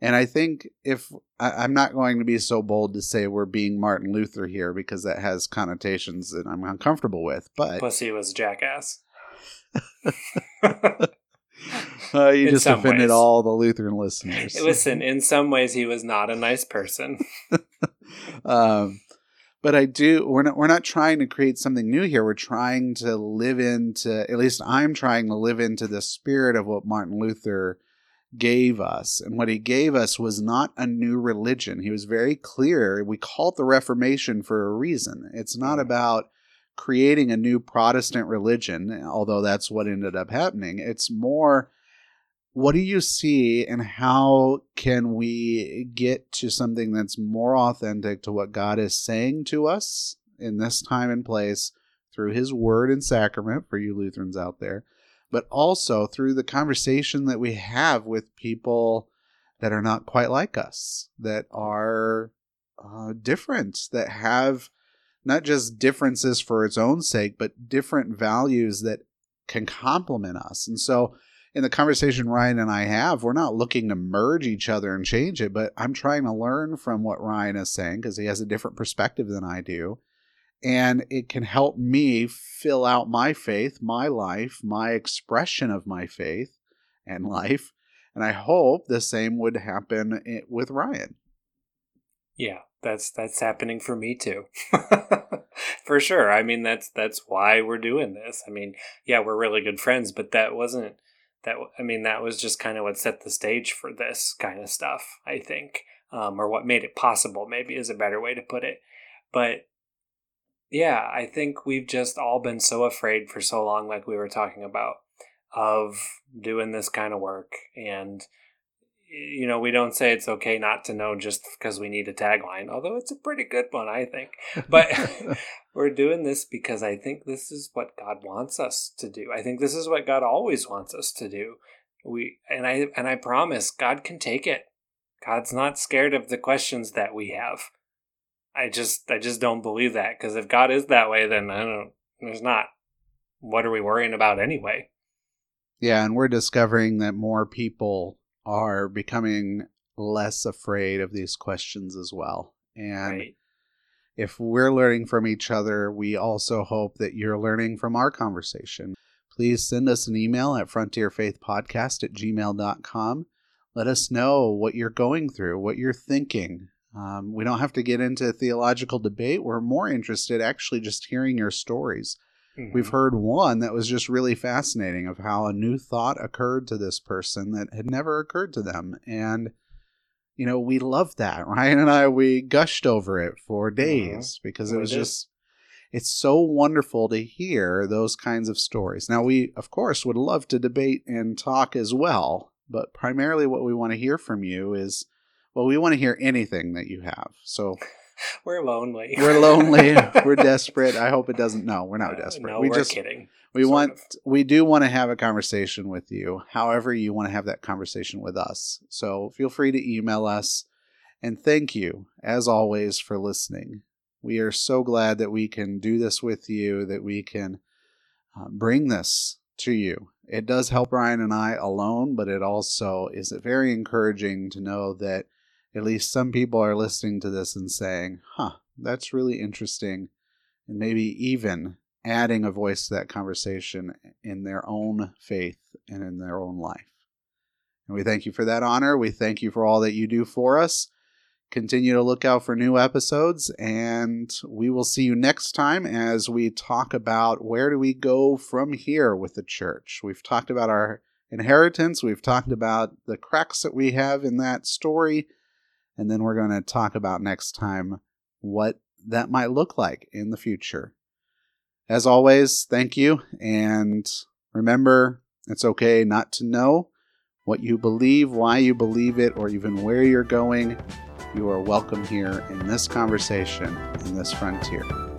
And I think if I, I'm not going to be so bold to say we're being Martin Luther here because that has connotations that I'm uncomfortable with, but
Plus, he was a jackass.
uh, you
in
just offended
ways.
all the Lutheran listeners.
Listen, in some ways, he was not a nice person.
um, but I do. We're not. We're not trying to create something new here. We're trying to live into. At least I'm trying to live into the spirit of what Martin Luther gave us, and what he gave us was not a new religion. He was very clear. We call it the Reformation for a reason. It's not
Mm.
about creating a new Protestant religion, although that's what ended up happening. It's more what do you see and how can we get to something that's more authentic to what God is saying to us in this time and place through his word and sacrament for you Lutherans out there, but also through the conversation that we have with people that are not quite like us, that are uh, different, that have not just differences for its own sake, but different values that can complement us. And so, in the conversation Ryan and I have, we're not looking to merge each other and change it, but I'm trying to learn from what Ryan is saying because he has a different perspective than I do. And it can help me fill out my faith, my life, my expression of my faith and life. And I hope the same would happen with Ryan.
Yeah, that's that's happening for me too. for sure. I mean, that's that's why we're doing this. I mean, yeah, we're really good friends, but that wasn't that. I mean, that was just kind of what set the stage for this kind of stuff. I think, um, or what made it possible. Maybe is a better way to put it. But yeah, I think we've just all been so afraid for so long, like we were talking about, of doing this kind of work and you know, we don't say it's okay not to know just because we need a tagline, although it's a pretty good one, I think. But we're doing this because I think this is what God wants us to do. I think this is what God always wants us to do. We and I and I promise God can take it. God's not scared of the questions that we have. I just I just don't believe that because if God is that way, then I don't. There's not. What are we worrying about anyway?
Yeah, and we're discovering that more people are becoming less afraid of these questions as well. And
Right.
If we're learning from each other, we also hope that you're learning from our conversation. Please send us an email at frontierfaithpodcast at gmail.com. Let us know what you're going through, what you're thinking. Um, we don't have to get into theological debate. We're more interested actually just hearing your stories. We've
Mhm.
heard one that was just really fascinating of how a new thought occurred to this person that had never occurred to them. And, you know, we loved that. Ryan and I, we gushed over it for mm-hmm. days because it was just, it's so wonderful to hear those kinds of stories. Now, we, of course, would love to debate and talk as well, but primarily what we want to hear from you is, well, we want to hear anything that you have. So
We're lonely.
we're lonely, we're desperate. I hope it doesn't. No, we're not
Uh,
desperate.
no,
we
we're
just
kidding.
we
sort
want
of.
we do want to have a conversation with you. However, you want to have that conversation with us. So feel free to email us. And thank you, as always, for listening. We are so glad that we can do this with you, that we can uh, bring this to you. it does help Ryan and I alone, but it also is very encouraging to know that at least some people are listening to this and saying, huh, that's really interesting. And maybe even adding a voice to that conversation in their own faith and in their own life. And we thank you for that honor. We thank you for all that you do for us. Continue to look out for new episodes, and we will see you next time as we talk about where do we go from here with the church. We've talked about our inheritance, we've talked about the cracks that we have in that story, and then we're going to talk about next time what that might look like in the future. As always, thank you, and remember, it's okay not to know what you believe, why you believe it, or even where you're going. You are welcome here in this conversation, in this frontier.